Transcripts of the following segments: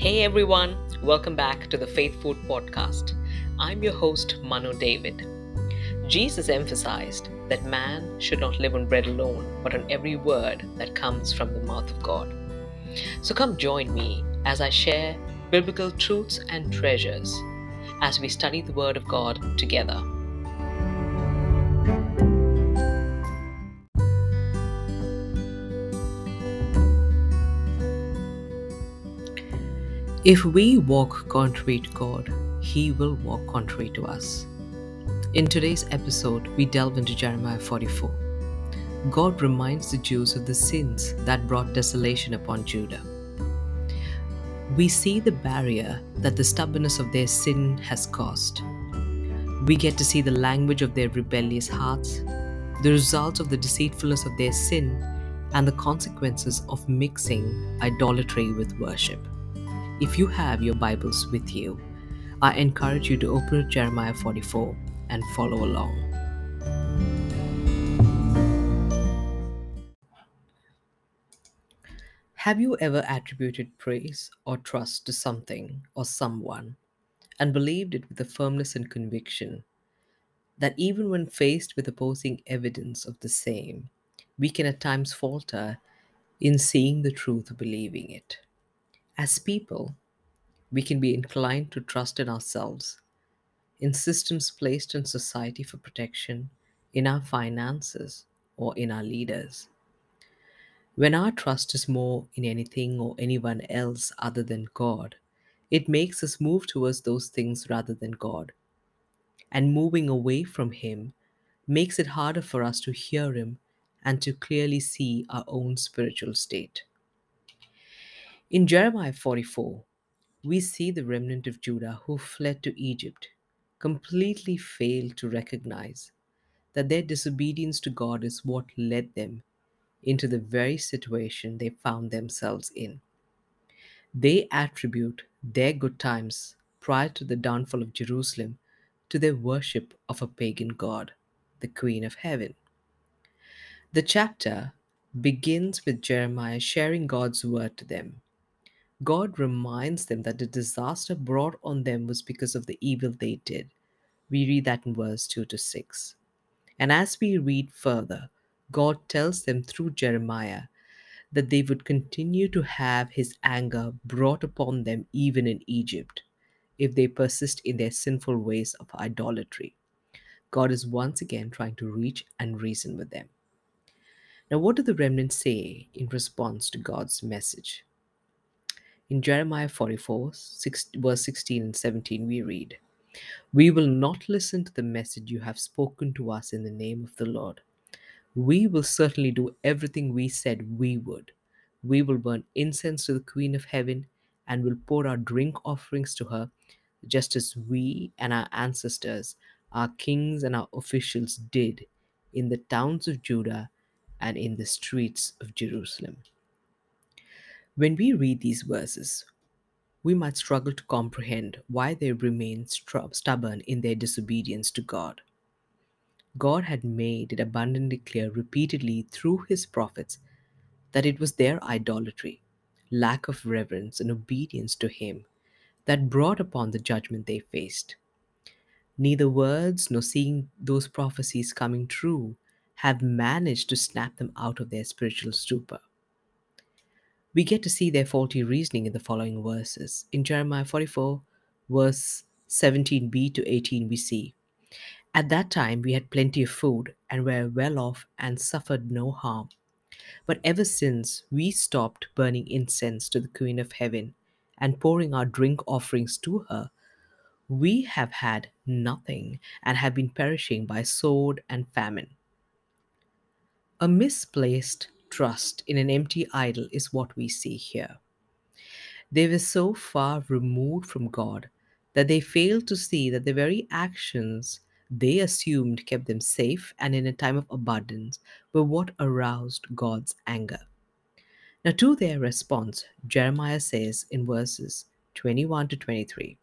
Hey everyone, welcome back to the Faith Food Podcast. I'm your host, Manu David. Jesus emphasized that man should not live on bread alone, but on every word that comes from the mouth of God. So come join me as I share biblical truths and treasures as we study the Word of God together. If we walk contrary to God, He will walk contrary to us. In today's episode, we delve into Jeremiah 44. God reminds the Jews of the sins that brought desolation upon Judah. We see the barrier that the stubbornness of their sin has caused. We get to see the language of their rebellious hearts, the results of the deceitfulness of their sin, and the consequences of mixing idolatry with worship. If you have your Bibles with you, I encourage you to open Jeremiah 44 and follow along. Have you ever attributed praise or trust to something or someone and believed it with a firmness and conviction that even when faced with opposing evidence of the same, we can at times falter in seeing the truth, of believing it? As people, we can be inclined to trust in ourselves, in systems placed in society for protection, in our finances, or in our leaders. When our trust is more in anything or anyone else other than God, it makes us move towards those things rather than God. And moving away from Him makes it harder for us to hear Him and to clearly see our own spiritual state. In Jeremiah 44, we see the remnant of Judah who fled to Egypt completely fail to recognize that their disobedience to God is what led them into the very situation they found themselves in. They attribute their good times prior to the downfall of Jerusalem to their worship of a pagan god, the Queen of Heaven. The chapter begins with Jeremiah sharing God's word to them. God reminds them that the disaster brought on them was because of the evil they did. We read that in verse 2 to 6. And as we read further, God tells them through Jeremiah that they would continue to have his anger brought upon them even in Egypt if they persist in their sinful ways of idolatry. God is once again trying to reach and reason with them. Now, what do the remnants say in response to God's message? In Jeremiah 44, 6, verse 16 and 17, we read, We will not listen to the message you have spoken to us in the name of the Lord. We will certainly do everything we said we would. We will burn incense to the Queen of Heaven and will pour our drink offerings to her, just as we and our ancestors, our kings and our officials did in the towns of Judah and in the streets of Jerusalem. When we read these verses, we might struggle to comprehend why they remain stubborn in their disobedience to God. God had made it abundantly clear repeatedly through his prophets that it was their idolatry, lack of reverence, and obedience to him that brought upon the judgment they faced. Neither words nor seeing those prophecies coming true have managed to snap them out of their spiritual stupor we get to see their faulty reasoning in the following verses. In Jeremiah 44, verse 17b to 18, we see At that time we had plenty of food and were well off and suffered no harm. But ever since we stopped burning incense to the Queen of Heaven and pouring our drink offerings to her, we have had nothing and have been perishing by sword and famine. A misplaced trust in an empty idol is what we see here. They were so far removed from God that they failed to see that the very actions they assumed kept them safe and in a time of abundance were what aroused God's anger. Now, to their response, Jeremiah says in verses 21 to 23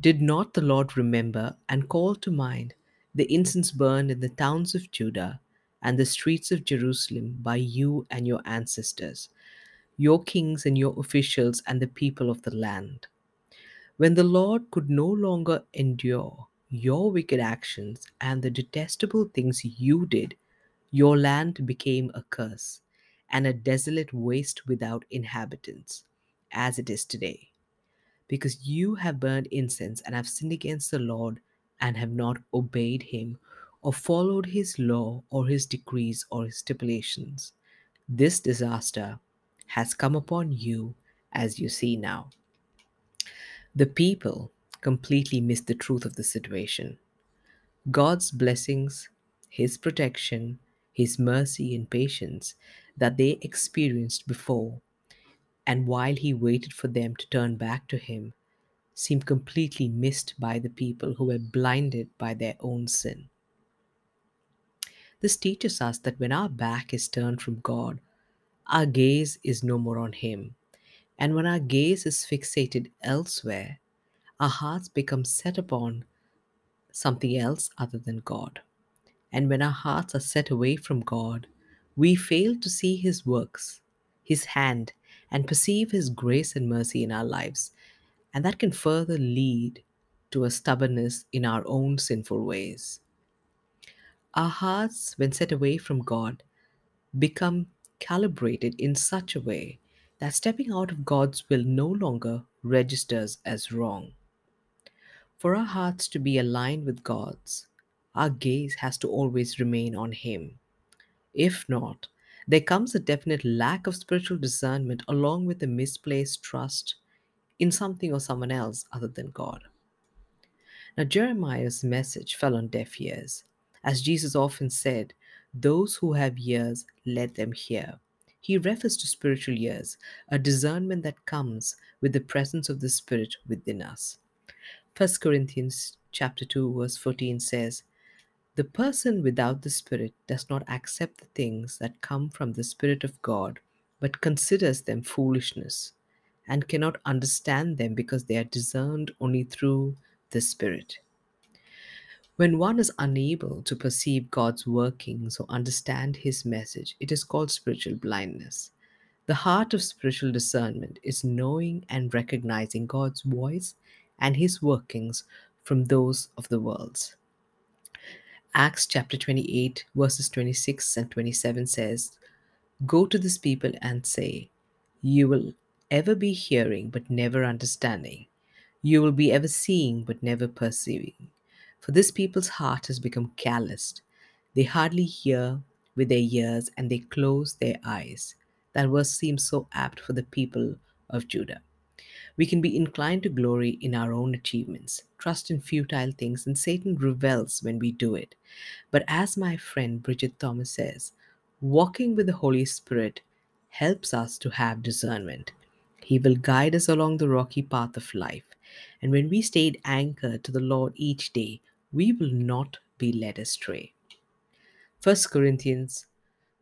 Did not the Lord remember and call to mind the incense burned in the towns of Judah and the streets of Jerusalem by you and your ancestors, your kings and your officials and the people of the land. When the Lord could no longer endure your wicked actions and the detestable things you did, your land became a curse and a desolate waste without inhabitants, as it is today. Because you have burned incense and have sinned against the Lord and have not obeyed him or followed his law or his decrees or his stipulations. This disaster has come upon you as you see now. The people completely missed the truth of the situation. God's blessings, His protection, His mercy and patience that they experienced before, and while He waited for them to turn back to Him, seemed completely missed by the people who were blinded by their own sin. This teaches us that when our back is turned from God, our gaze is no more on Him. And when our gaze is fixated elsewhere, our hearts become set upon something else other than God. And when our hearts are set away from God, we fail to see His works, His hand, and perceive His grace and mercy in our lives. And that can further lead to a stubbornness in our own sinful ways. Our hearts, when set away from God, become calibrated in such a way that stepping out of God's will no longer registers as wrong. For our hearts to be aligned with God's, our gaze has to always remain on Him. If not, there comes a definite lack of spiritual discernment along with a misplaced trust in something or someone else other than God. Now, Jeremiah's message fell on deaf ears. As Jesus often said, Those who have ears, let them hear. He refers to spiritual ears, a discernment that comes with the presence of the Spirit within us. 1 Corinthians chapter 2 verse 14 says, "The person without the Spirit does not accept the things that come from the Spirit of God, but considers them foolishness and cannot understand them because they are discerned only through the Spirit." When one is unable to perceive God's workings or understand His message, it is called spiritual blindness. The heart of spiritual discernment is knowing and recognizing God's voice and His workings from those of the world's. Acts chapter 28, verses 26 and 27 says, Go to this people and say, You will ever be hearing but never understanding. You will be ever seeing but never perceiving for this people's heart has become calloused. They hardly hear with their ears and they close their eyes. That verse seems so apt for the people of Judah. We can be inclined to glory in our own achievements, trust in futile things, and Satan revels when we do it. But as my friend Bridget Thomas says, walking with the Holy Spirit helps us to have discernment. He will guide us along the rocky path of life. And when we stayed anchored to the Lord each day, we will not be led astray. 1 Corinthians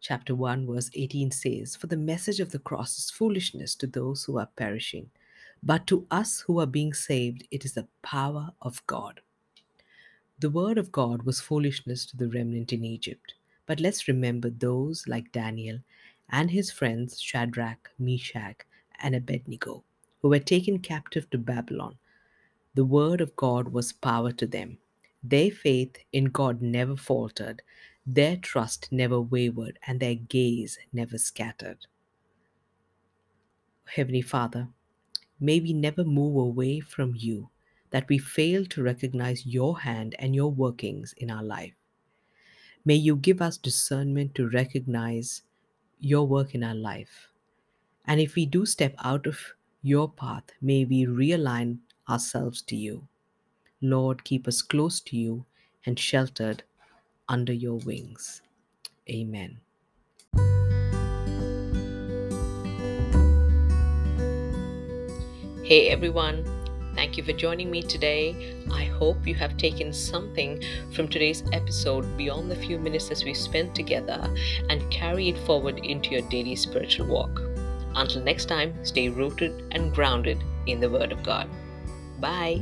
chapter 1 verse 18 says, "For the message of the cross is foolishness to those who are perishing, but to us who are being saved it is the power of God." The word of God was foolishness to the remnant in Egypt. But let's remember those like Daniel and his friends Shadrach, Meshach, and Abednego, who were taken captive to Babylon. The word of God was power to them. Their faith in God never faltered, their trust never wavered, and their gaze never scattered. Heavenly Father, may we never move away from you, that we fail to recognize your hand and your workings in our life. May you give us discernment to recognize your work in our life. And if we do step out of your path, may we realign ourselves to you. Lord, keep us close to you and sheltered under your wings. Amen. Hey everyone, thank you for joining me today. I hope you have taken something from today's episode beyond the few minutes as we spent together and carry it forward into your daily spiritual walk. Until next time, stay rooted and grounded in the Word of God. Bye.